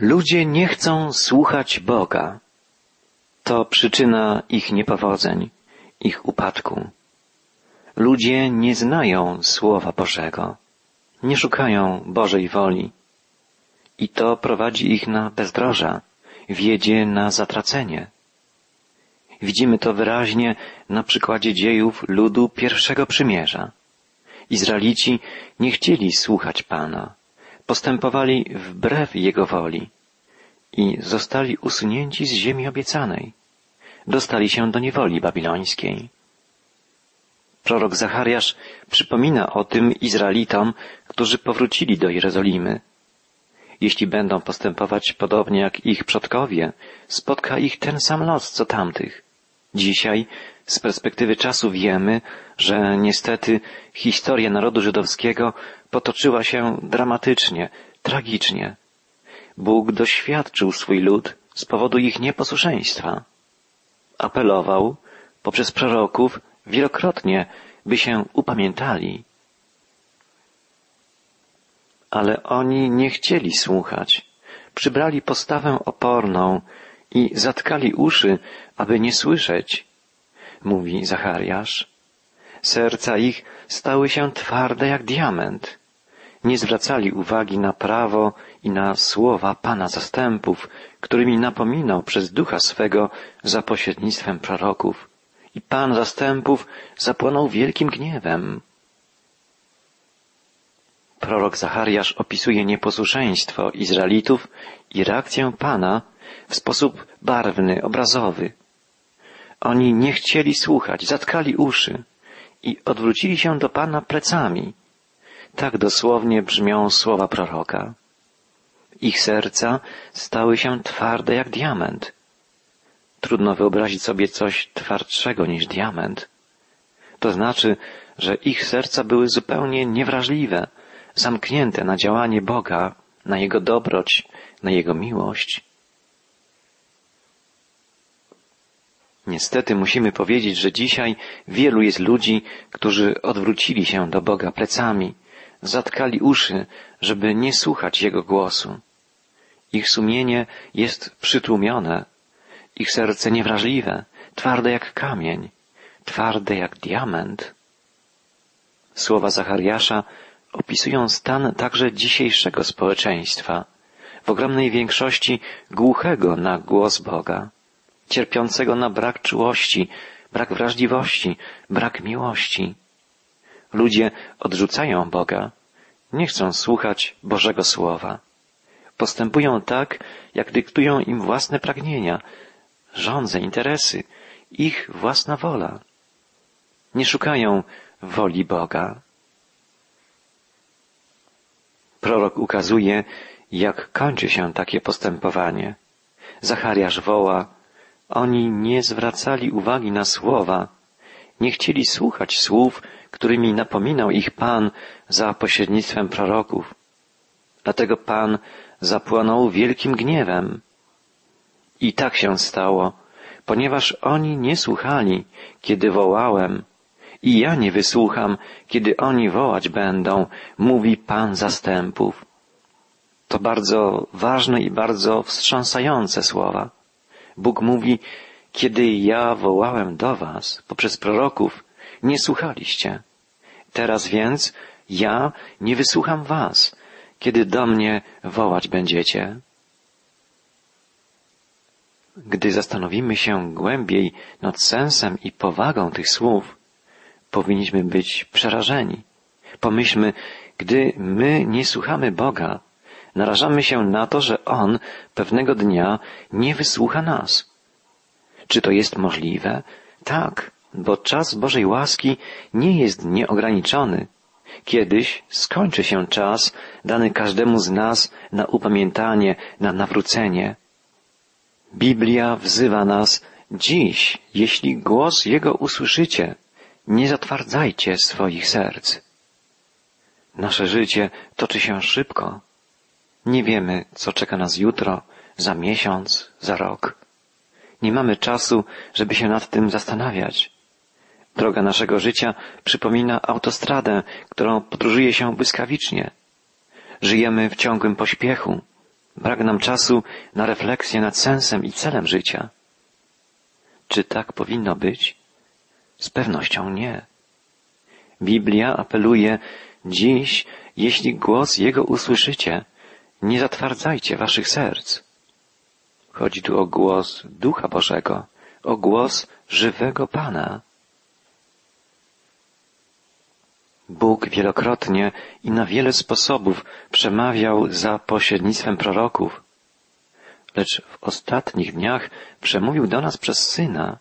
Ludzie nie chcą słuchać Boga. To przyczyna ich niepowodzeń, ich upadku. Ludzie nie znają Słowa Bożego, nie szukają Bożej woli i to prowadzi ich na bezdroża, wiedzie na zatracenie. Widzimy to wyraźnie na przykładzie dziejów ludu pierwszego przymierza. Izraelici nie chcieli słuchać Pana, postępowali wbrew Jego woli i zostali usunięci z ziemi obiecanej. Dostali się do niewoli babilońskiej. Prorok Zachariasz przypomina o tym Izraelitom, którzy powrócili do Jerozolimy. Jeśli będą postępować podobnie jak ich przodkowie, spotka ich ten sam los co tamtych. Dzisiaj, z perspektywy czasu wiemy, że niestety historia narodu żydowskiego potoczyła się dramatycznie, tragicznie. Bóg doświadczył swój lud z powodu ich nieposłuszeństwa. Apelował poprzez proroków wielokrotnie, by się upamiętali. Ale oni nie chcieli słuchać. Przybrali postawę oporną i zatkali uszy, aby nie słyszeć, mówi Zachariasz. Serca ich stały się twarde jak diament. Nie zwracali uwagi na prawo i na słowa Pana zastępów, którymi napominał przez ducha swego za pośrednictwem proroków. I Pan zastępów zapłonął wielkim gniewem. Prorok Zachariasz opisuje nieposłuszeństwo Izraelitów i reakcję Pana w sposób barwny, obrazowy. Oni nie chcieli słuchać, zatkali uszy i odwrócili się do Pana plecami. Tak dosłownie brzmią słowa proroka. Ich serca stały się twarde jak diament. Trudno wyobrazić sobie coś twardszego niż diament. To znaczy, że ich serca były zupełnie niewrażliwe, zamknięte na działanie Boga, na Jego dobroć, na Jego miłość. Niestety musimy powiedzieć, że dzisiaj wielu jest ludzi, którzy odwrócili się do Boga plecami, zatkali uszy, żeby nie słuchać Jego głosu. Ich sumienie jest przytłumione, ich serce niewrażliwe, twarde jak kamień, twarde jak diament. Słowa Zachariasza opisują stan także dzisiejszego społeczeństwa, w ogromnej większości głuchego na głos Boga, cierpiącego na brak czułości, brak wrażliwości, brak miłości. Ludzie odrzucają Boga, nie chcą słuchać Bożego Słowa. Postępują tak, jak dyktują im własne pragnienia, żądze, interesy, ich własna wola. Nie szukają woli Boga. Prorok ukazuje, jak kończy się takie postępowanie. Zachariasz woła, oni nie zwracali uwagi na słowa, nie chcieli słuchać słów, którymi napominał ich Pan za pośrednictwem proroków. Dlatego Pan zapłonął wielkim gniewem. I tak się stało, ponieważ oni nie słuchali, kiedy wołałem, i ja nie wysłucham, kiedy oni wołać będą, mówi Pan zastępów. To bardzo ważne i bardzo wstrząsające słowa. Bóg mówi, kiedy ja wołałem do was poprzez proroków, nie słuchaliście. Teraz więc ja nie wysłucham was, kiedy do mnie wołać będziecie. Gdy zastanowimy się głębiej nad sensem i powagą tych słów, powinniśmy być przerażeni. Pomyślmy, gdy my nie słuchamy Boga, narażamy się na to, że On pewnego dnia nie wysłucha nas. Czy to jest możliwe? Tak, bo czas Bożej łaski nie jest nieograniczony. Kiedyś skończy się czas dany każdemu z nas na upamiętanie, na nawrócenie. Biblia wzywa nas dziś, jeśli głos Jego usłyszycie, nie zatwardzajcie swoich serc. Nasze życie toczy się szybko. Nie wiemy, co czeka nas jutro, za miesiąc, za rok. Nie mamy czasu, żeby się nad tym zastanawiać. Droga naszego życia przypomina autostradę, którą podróżuje się błyskawicznie. Żyjemy w ciągłym pośpiechu, Brak nam czasu na refleksję nad sensem i celem życia. Czy tak powinno być? Z pewnością nie. Biblia apeluje dziś, jeśli głos Jego usłyszycie, nie zatwardzajcie waszych serc. Chodzi tu o głos Ducha Bożego, o głos żywego Pana. Bóg wielokrotnie i na wiele sposobów przemawiał za pośrednictwem proroków, lecz w ostatnich dniach przemówił do nas przez Syna.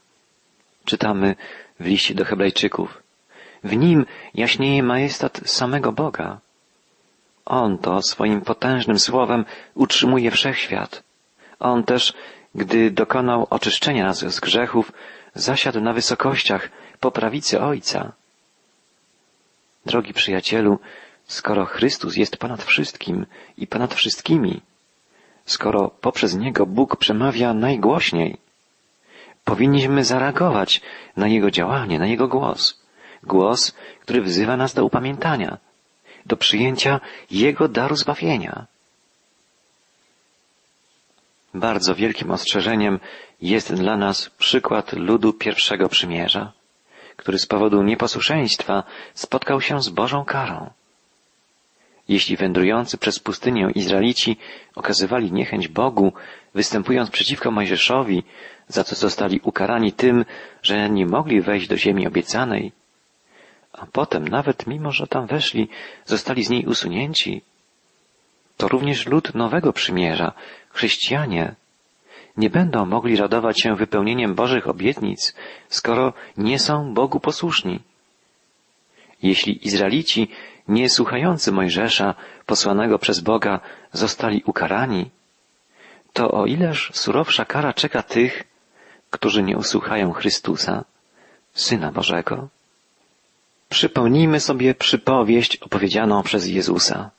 Czytamy w liście do Hebrajczyków. W nim jaśnieje majestat samego Boga. On to swoim potężnym słowem utrzymuje wszechświat. On też, gdy dokonał oczyszczenia nas z grzechów, zasiadł na wysokościach po prawicy Ojca. Drogi przyjacielu, skoro Chrystus jest ponad wszystkim i ponad wszystkimi, skoro poprzez Niego Bóg przemawia najgłośniej, powinniśmy zareagować na Jego działanie, na Jego głos. Głos, który wzywa nas do upamiętania, do przyjęcia Jego daru zbawienia. Bardzo wielkim ostrzeżeniem jest dla nas przykład ludu pierwszego przymierza, który z powodu nieposłuszeństwa spotkał się z Bożą karą. Jeśli wędrujący przez pustynię Izraelici okazywali niechęć Bogu, występując przeciwko Mojżeszowi, za co zostali ukarani tym, że nie mogli wejść do ziemi obiecanej, a potem nawet mimo, że tam weszli, zostali z niej usunięci, to również lud nowego przymierza, chrześcijanie, nie będą mogli radować się wypełnieniem Bożych obietnic, skoro nie są Bogu posłuszni. Jeśli Izraelici, nie słuchający Mojżesza, posłanego przez Boga, zostali ukarani, to o ileż surowsza kara czeka tych, którzy nie usłuchają Chrystusa, Syna Bożego. Przypomnijmy sobie przypowieść opowiedzianą przez Jezusa.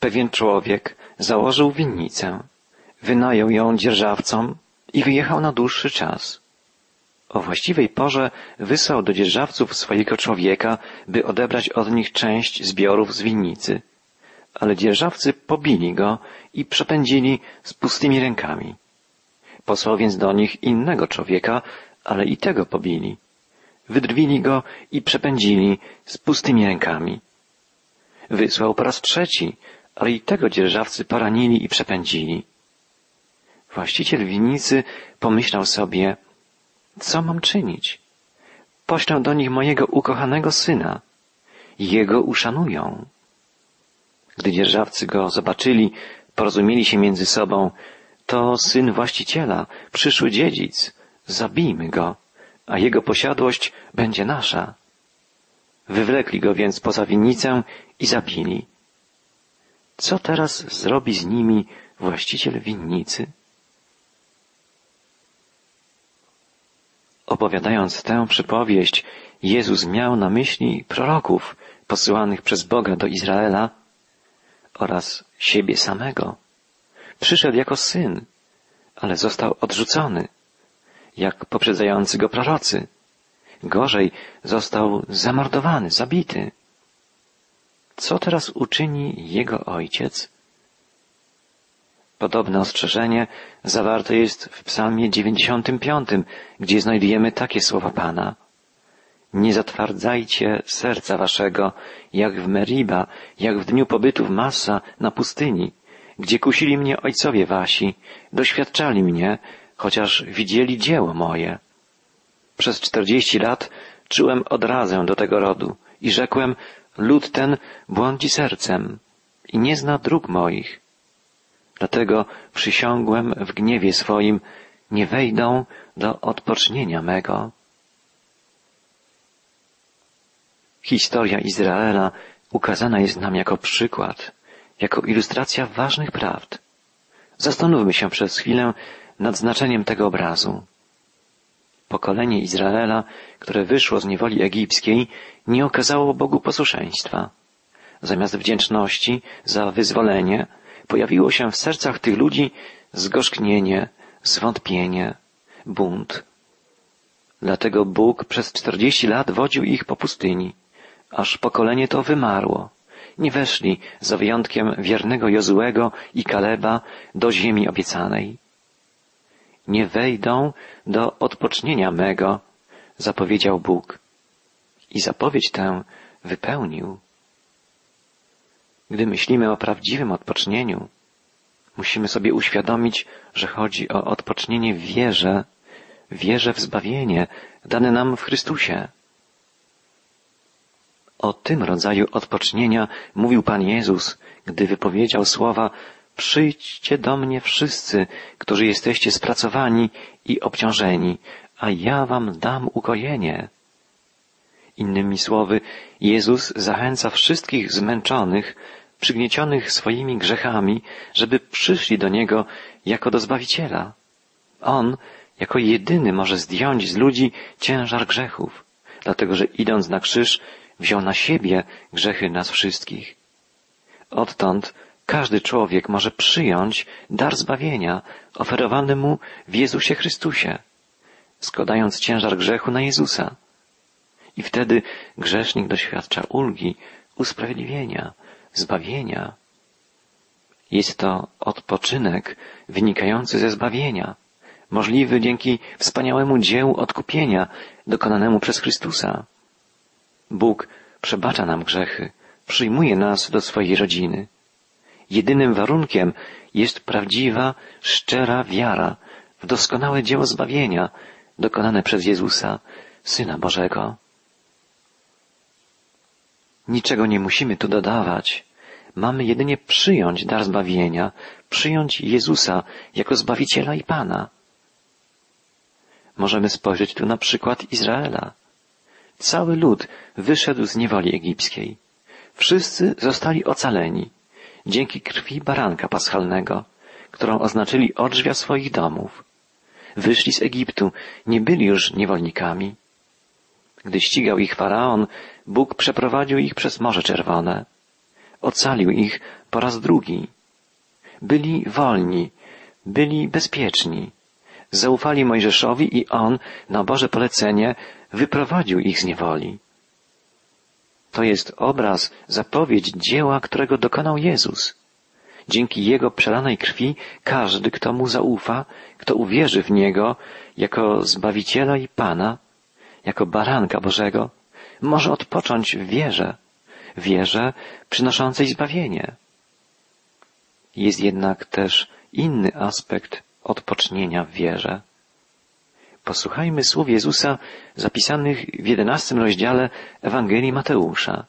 Pewien człowiek założył winnicę, wynajął ją dzierżawcom i wyjechał na dłuższy czas. O właściwej porze wysłał do dzierżawców swojego człowieka, by odebrać od nich część zbiorów z winnicy. Ale dzierżawcy pobili go i przepędzili z pustymi rękami. Posłał więc do nich innego człowieka, ale i tego pobili. Wydrwili go i przepędzili z pustymi rękami. Wysłał po raz trzeci, ale i tego dzierżawcy poranili i przepędzili. Właściciel winnicy pomyślał sobie, co mam czynić? Poślę do nich mojego ukochanego syna. Jego uszanują. Gdy dzierżawcy go zobaczyli, porozumieli się między sobą, to syn właściciela, przyszły dziedzic, zabijmy go, a jego posiadłość będzie nasza. Wywlekli go więc poza winnicę i zabili. Co teraz zrobi z nimi właściciel winnicy? Opowiadając tę przypowieść, Jezus miał na myśli proroków posyłanych przez Boga do Izraela oraz siebie samego. Przyszedł jako syn, ale został odrzucony, jak poprzedzający go prorocy. Gorzej, został zamordowany, zabity. Co teraz uczyni jego ojciec? Podobne ostrzeżenie zawarte jest w psalmie 95, gdzie znajdujemy takie słowa Pana. Nie zatwardzajcie serca waszego, jak w Meriba, jak w dniu pobytu w Massa na pustyni, gdzie kusili mnie ojcowie wasi, doświadczali mnie, chociaż widzieli dzieło moje. Przez czterdzieści lat czułem odrazę do tego rodu i rzekłem, lud ten błądzi sercem i nie zna dróg moich. Dlatego przysiągłem w gniewie swoim, nie wejdą do odpocznienia mego. Historia Izraela ukazana jest nam jako przykład, jako ilustracja ważnych prawd. Zastanówmy się przez chwilę nad znaczeniem tego obrazu. Pokolenie Izraela, które wyszło z niewoli egipskiej, nie okazało Bogu posłuszeństwa. Zamiast wdzięczności za wyzwolenie, pojawiło się w sercach tych ludzi zgorzknienie, zwątpienie, bunt. Dlatego Bóg przez czterdzieści lat wodził ich po pustyni, aż pokolenie to wymarło, nie weszli, za wyjątkiem wiernego Jozułego i Kaleba, do ziemi obiecanej. Nie wejdą do odpocznienia mego, zapowiedział Bóg. I zapowiedź tę wypełnił. Gdy myślimy o prawdziwym odpocznieniu, musimy sobie uświadomić, że chodzi o odpocznienie w wierze, wierze w zbawienie dane nam w Chrystusie. O tym rodzaju odpocznienia mówił Pan Jezus, gdy wypowiedział słowa Przyjdźcie do mnie wszyscy, którzy jesteście spracowani i obciążeni, a ja wam dam ukojenie. Innymi słowy, Jezus zachęca wszystkich zmęczonych, przygniecionych swoimi grzechami, żeby przyszli do Niego jako do Zbawiciela. On, jako jedyny może zdjąć z ludzi ciężar grzechów, dlatego że idąc na krzyż, wziął na siebie grzechy nas wszystkich. Odtąd każdy człowiek może przyjąć dar zbawienia oferowany mu w Jezusie Chrystusie, składając ciężar grzechu na Jezusa. I wtedy grzesznik doświadcza ulgi, usprawiedliwienia, zbawienia. Jest to odpoczynek wynikający ze zbawienia, możliwy dzięki wspaniałemu dziełu odkupienia dokonanemu przez Chrystusa. Bóg przebacza nam grzechy, przyjmuje nas do swojej rodziny. Jedynym warunkiem jest prawdziwa, szczera wiara w doskonałe dzieło zbawienia dokonane przez Jezusa, Syna Bożego. Niczego nie musimy tu dodawać. Mamy jedynie przyjąć dar zbawienia, przyjąć Jezusa jako Zbawiciela i Pana. Możemy spojrzeć tu na przykład Izraela. Cały lud wyszedł z niewoli egipskiej. Wszyscy zostali ocaleni dzięki krwi baranka paschalnego, którą oznaczyli odrzwia swoich domów. Wyszli z Egiptu, nie byli już niewolnikami. Gdy ścigał ich faraon, Bóg przeprowadził ich przez Morze Czerwone. Ocalił ich po raz drugi. Byli wolni, byli bezpieczni. Zaufali Mojżeszowi i on, na Boże polecenie, wyprowadził ich z niewoli. To jest obraz, zapowiedź dzieła, którego dokonał Jezus. Dzięki Jego przelanej krwi każdy, kto Mu zaufa, kto uwierzy w Niego jako Zbawiciela i Pana, jako baranka Bożego, może odpocząć w wierze, wierze przynoszącej zbawienie. Jest jednak też inny aspekt odpocznienia w wierze. Posłuchajmy słów Jezusa zapisanych w jedenastym rozdziale Ewangelii Mateusza.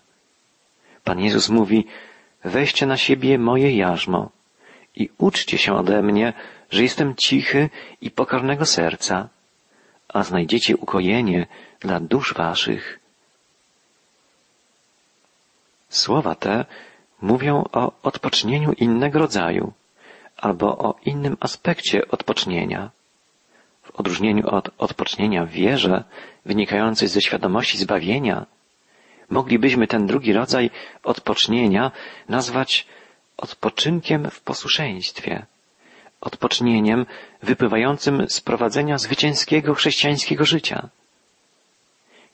Pan Jezus mówi, weźcie na siebie moje jarzmo i uczcie się ode mnie, że jestem cichy i pokornego serca, a znajdziecie ukojenie dla dusz waszych. Słowa te mówią o odpocznieniu innego rodzaju albo o innym aspekcie odpocznienia. W odróżnieniu od odpocznienia w wierze, wynikającej ze świadomości zbawienia, moglibyśmy ten drugi rodzaj odpocznienia nazwać odpoczynkiem w posłuszeństwie, odpocznieniem wypływającym z prowadzenia zwycięskiego chrześcijańskiego życia.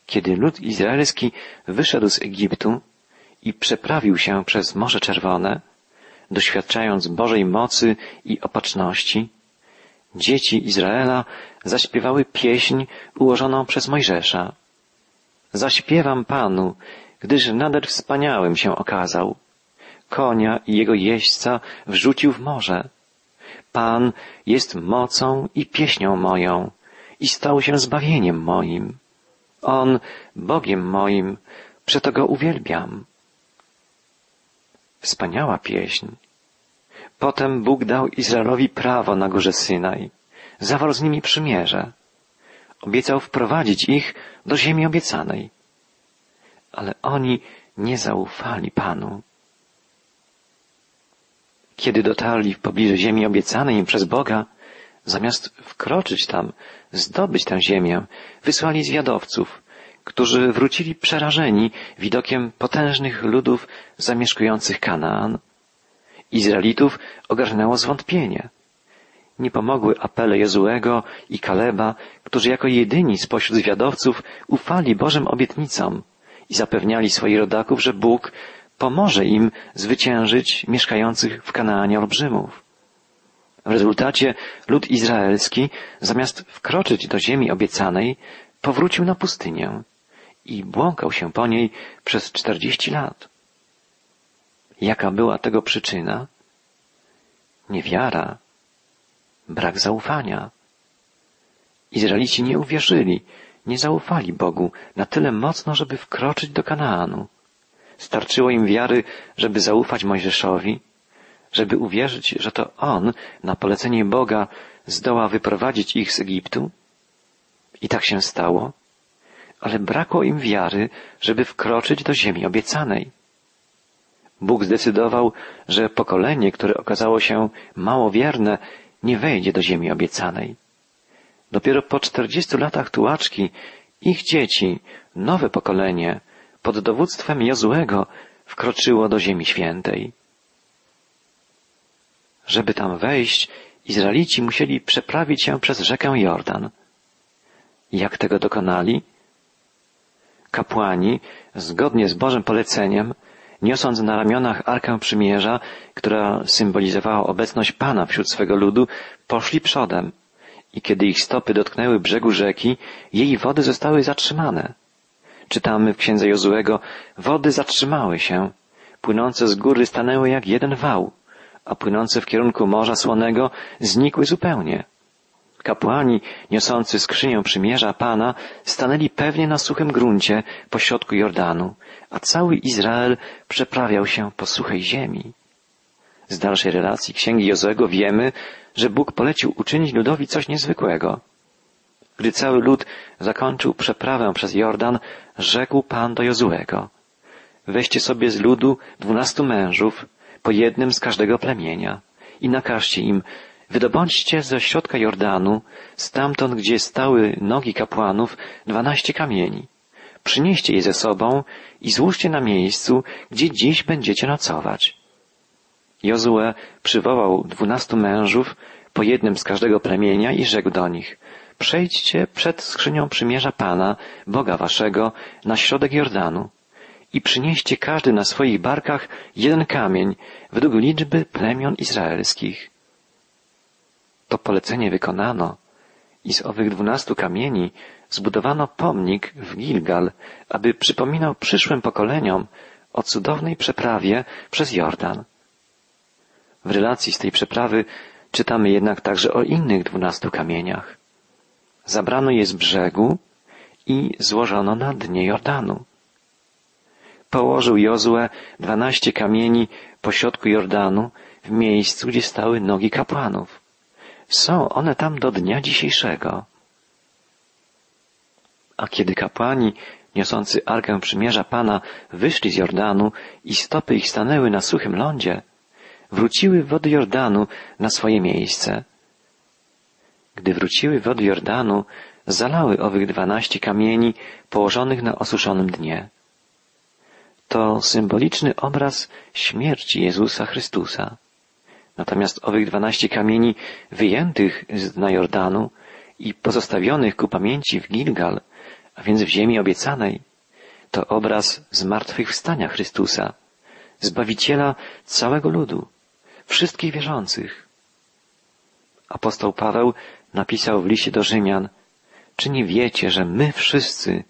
Kiedy lud izraelski wyszedł z Egiptu i przeprawił się przez Morze Czerwone, doświadczając Bożej mocy i opatrzności, dzieci Izraela zaśpiewały pieśń ułożoną przez Mojżesza. Zaśpiewam Panu, gdyż nader wspaniałym się okazał. Konia i jego jeźdźca wrzucił w morze. Pan jest mocą i pieśnią moją i stał się zbawieniem moim. On Bogiem moim, przeto go uwielbiam. Wspaniała pieśń. Potem Bóg dał Izraelowi prawo na górze Synaj. Zawarł z nimi przymierze. Obiecał wprowadzić ich do ziemi obiecanej. Ale oni nie zaufali Panu. Kiedy dotarli w pobliże ziemi obiecanej im przez Boga, zamiast wkroczyć tam, zdobyć tę ziemię, wysłali zwiadowców, którzy wrócili przerażeni widokiem potężnych ludów zamieszkujących Kanaan. Izraelitów ogarnęło zwątpienie. Nie pomogły apele Jozuego i Kaleba, którzy jako jedyni spośród zwiadowców ufali Bożym obietnicom i zapewniali swoich rodaków, że Bóg pomoże im zwyciężyć mieszkających w Kanaanie olbrzymów. W rezultacie lud izraelski, zamiast wkroczyć do ziemi obiecanej, powrócił na pustynię i błąkał się po niej przez czterdzieści lat. Jaka była tego przyczyna? Niewiara, brak zaufania. Izraelici nie uwierzyli, nie zaufali Bogu na tyle mocno, żeby wkroczyć do Kanaanu. Starczyło im wiary, żeby zaufać Mojżeszowi, żeby uwierzyć, że to On na polecenie Boga zdoła wyprowadzić ich z Egiptu? I tak się stało, ale brakło im wiary, żeby wkroczyć do ziemi obiecanej. Bóg zdecydował, że pokolenie, które okazało się mało wierne, nie wejdzie do ziemi obiecanej. Dopiero po czterdziestu latach tułaczki ich dzieci, nowe pokolenie, pod dowództwem Jozuego wkroczyło do Ziemi Świętej. Żeby tam wejść, Izraelici musieli przeprawić się przez rzekę Jordan. Jak tego dokonali? Kapłani, zgodnie z Bożym poleceniem, niosąc na ramionach Arkę Przymierza, która symbolizowała obecność Pana wśród swego ludu, poszli przodem – i kiedy ich stopy dotknęły brzegu rzeki, jej wody zostały zatrzymane. Czytamy w księdze Jozuego, wody zatrzymały się, płynące z góry stanęły jak jeden wał, a płynące w kierunku Morza Słonego znikły zupełnie. Kapłani, niosący skrzynię przymierza Pana, stanęli pewnie na suchym gruncie pośrodku Jordanu, a cały Izrael przeprawiał się po suchej ziemi. Z dalszej relacji księgi Jozego wiemy, że Bóg polecił uczynić ludowi coś niezwykłego. Gdy cały lud zakończył przeprawę przez Jordan, rzekł Pan do Jozuego. Weźcie sobie z ludu dwunastu mężów, po jednym z każdego plemienia i nakażcie im, wydobądźcie ze środka Jordanu, stamtąd, gdzie stały nogi kapłanów, dwanaście kamieni. Przynieście je ze sobą i złóżcie na miejscu, gdzie dziś będziecie nocować. Jozue przywołał dwunastu mężów, po jednym z każdego plemienia i rzekł do nich, przejdźcie przed skrzynią przymierza Pana, Boga waszego, na środek Jordanu i przynieście każdy na swoich barkach jeden kamień według liczby plemion izraelskich. To polecenie wykonano i z owych dwunastu kamieni zbudowano pomnik w Gilgal, aby przypominał przyszłym pokoleniom o cudownej przeprawie przez Jordan. W relacji z tej przeprawy czytamy jednak także o innych dwunastu kamieniach. Zabrano je z brzegu i złożono na dnie Jordanu. Położył Jozue dwanaście kamieni po środku Jordanu w miejscu, gdzie stały nogi kapłanów. Są one tam do dnia dzisiejszego. A kiedy kapłani niosący Arkę Przymierza Pana wyszli z Jordanu i stopy ich stanęły na suchym lądzie, wróciły wody Jordanu na swoje miejsce. Gdy wróciły wody Jordanu, zalały owych dwanaście kamieni położonych na osuszonym dnie. To symboliczny obraz śmierci Jezusa Chrystusa. Natomiast owych dwanaście kamieni wyjętych z dna Jordanu i pozostawionych ku pamięci w Gilgal, a więc w ziemi obiecanej, to obraz zmartwychwstania Chrystusa, Zbawiciela całego ludu wszystkich wierzących. Apostoł Paweł napisał w liście do Rzymian, czy nie wiecie, że my wszyscy,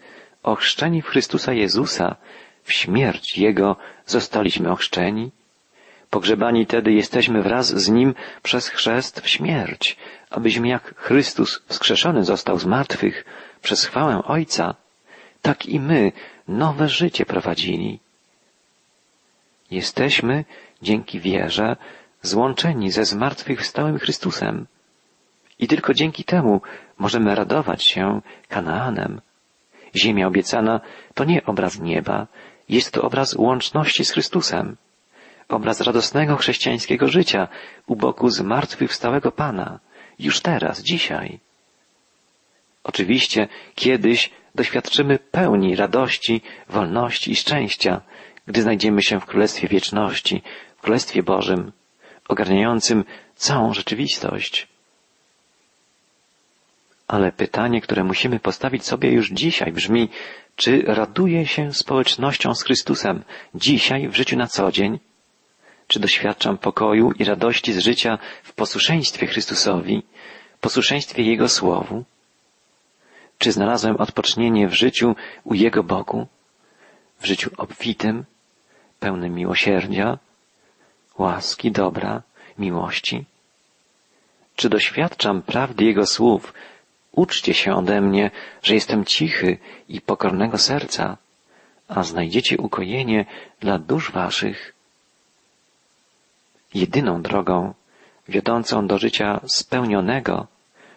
ochrzczeni w Chrystusa Jezusa, w śmierć Jego zostaliśmy ochrzczeni? Pogrzebani tedy jesteśmy wraz z Nim przez chrzest w śmierć, abyśmy jak Chrystus wskrzeszony został z martwych przez chwałę Ojca, tak i my nowe życie prowadzili. Jesteśmy dzięki wierze złączeni ze zmartwychwstałym Chrystusem. I tylko dzięki temu możemy radować się Kanaanem. Ziemia obiecana to nie obraz nieba, jest to obraz łączności z Chrystusem, obraz radosnego chrześcijańskiego życia u boku zmartwychwstałego Pana, już teraz, dzisiaj. Oczywiście kiedyś doświadczymy pełni radości, wolności i szczęścia, gdy znajdziemy się w Królestwie Wieczności, w Królestwie Bożym, ogarniającym całą rzeczywistość. Ale pytanie, które musimy postawić sobie już dzisiaj brzmi, czy raduję się społecznością z Chrystusem dzisiaj w życiu na co dzień? Czy doświadczam pokoju i radości z życia w posłuszeństwie Chrystusowi, posłuszeństwie Jego Słowu? Czy znalazłem odpocznienie w życiu u Jego boku, w życiu obfitym, pełnym miłosierdzia, łaski, dobra, miłości? Czy doświadczam prawdy Jego słów? Uczcie się ode mnie, że jestem cichy i pokornego serca, a znajdziecie ukojenie dla dusz waszych. Jedyną drogą wiodącą do życia spełnionego,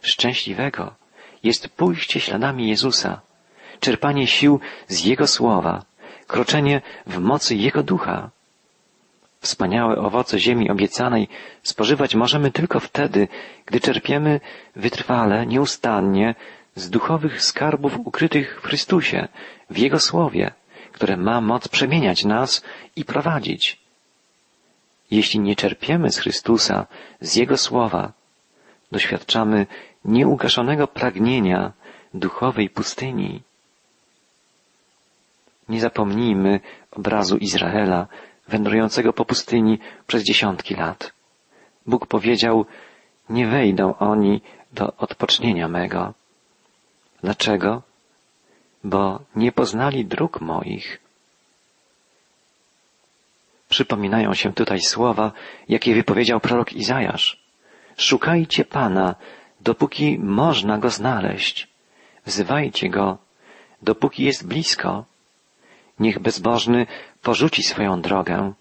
szczęśliwego jest pójście śladami Jezusa, czerpanie sił z Jego słowa, kroczenie w mocy Jego ducha. Wspaniałe owoce ziemi obiecanej spożywać możemy tylko wtedy, gdy czerpiemy wytrwale, nieustannie z duchowych skarbów ukrytych w Chrystusie, w Jego Słowie, które ma moc przemieniać nas i prowadzić. Jeśli nie czerpiemy z Chrystusa, z Jego Słowa, doświadczamy nieugaszonego pragnienia duchowej pustyni. Nie zapomnijmy obrazu Izraela, wędrującego po pustyni przez dziesiątki lat. Bóg powiedział, nie wejdą oni do odpocznienia mego. Dlaczego? Bo nie poznali dróg moich. Przypominają się tutaj słowa, jakie wypowiedział prorok Izajasz. Szukajcie Pana, dopóki można Go znaleźć. Wzywajcie Go, dopóki jest blisko. Niech bezbożny porzuci swoją drogę,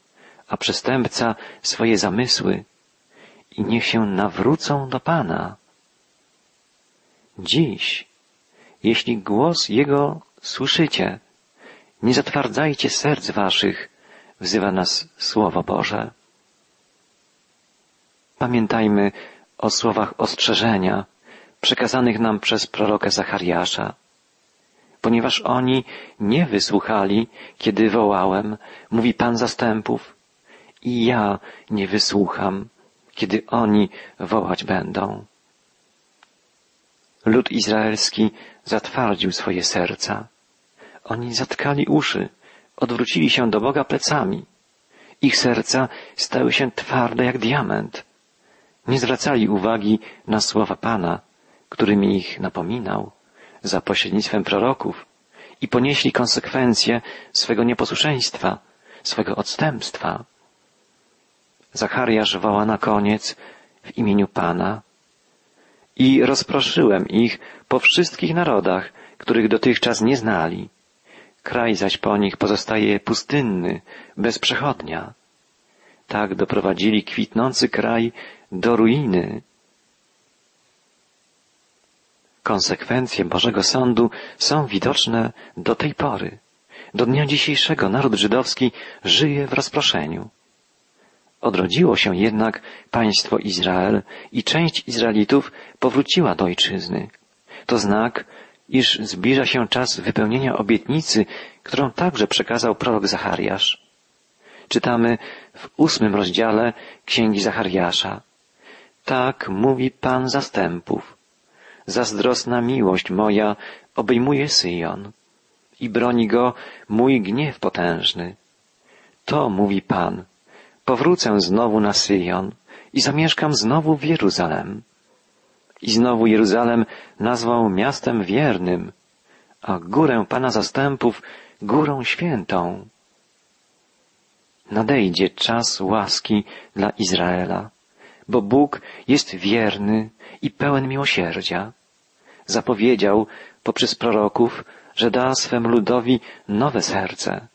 a przestępca swoje zamysły i niech się nawrócą do Pana. Dziś, jeśli głos Jego słyszycie, nie zatwardzajcie serc waszych, wzywa nas Słowo Boże. Pamiętajmy o słowach ostrzeżenia przekazanych nam przez proroka Zachariasza ponieważ oni nie wysłuchali, kiedy wołałem, mówi Pan zastępów, i ja nie wysłucham, kiedy oni wołać będą. Lud izraelski zatwardził swoje serca. Oni zatkali uszy, odwrócili się do Boga plecami. Ich serca stały się twarde jak diament. Nie zwracali uwagi na słowa Pana, którymi ich napominał za pośrednictwem proroków i ponieśli konsekwencje swego nieposłuszeństwa, swego odstępstwa. Zachariasz woła na koniec w imieniu Pana i rozproszyłem ich po wszystkich narodach, których dotychczas nie znali. Kraj zaś po nich pozostaje pustynny, bez przechodnia. Tak doprowadzili kwitnący kraj do ruiny. Konsekwencje Bożego Sądu są widoczne do tej pory. Do dnia dzisiejszego naród żydowski żyje w rozproszeniu. Odrodziło się jednak państwo Izrael i część Izraelitów powróciła do ojczyzny. To znak, iż zbliża się czas wypełnienia obietnicy, którą także przekazał prorok Zachariasz. Czytamy w ósmym rozdziale Księgi Zachariasza. Tak mówi Pan zastępów zazdrosna miłość moja obejmuje Syjon i broni go mój gniew potężny. To mówi Pan, powrócę znowu na Syjon i zamieszkam znowu w Jeruzalem. I znowu Jeruzalem nazwał miastem wiernym, a górę Pana zastępów górą świętą. Nadejdzie czas łaski dla Izraela, bo Bóg jest wierny i pełen miłosierdzia. Zapowiedział poprzez proroków, że da swemu ludowi nowe serce.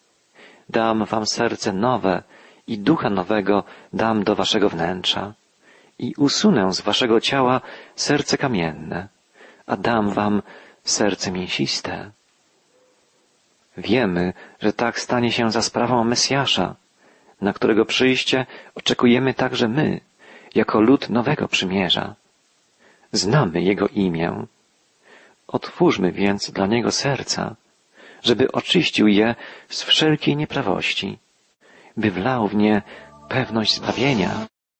Dam wam serce nowe i ducha nowego dam do waszego wnętrza i usunę z waszego ciała serce kamienne, a dam wam serce mięsiste. Wiemy, że tak stanie się za sprawą Mesjasza, na którego przyjście oczekujemy także my, jako lud nowego przymierza. Znamy Jego imię. Otwórzmy więc dla Niego serca, żeby oczyścił je z wszelkiej nieprawości, by wlał w nie pewność zbawienia.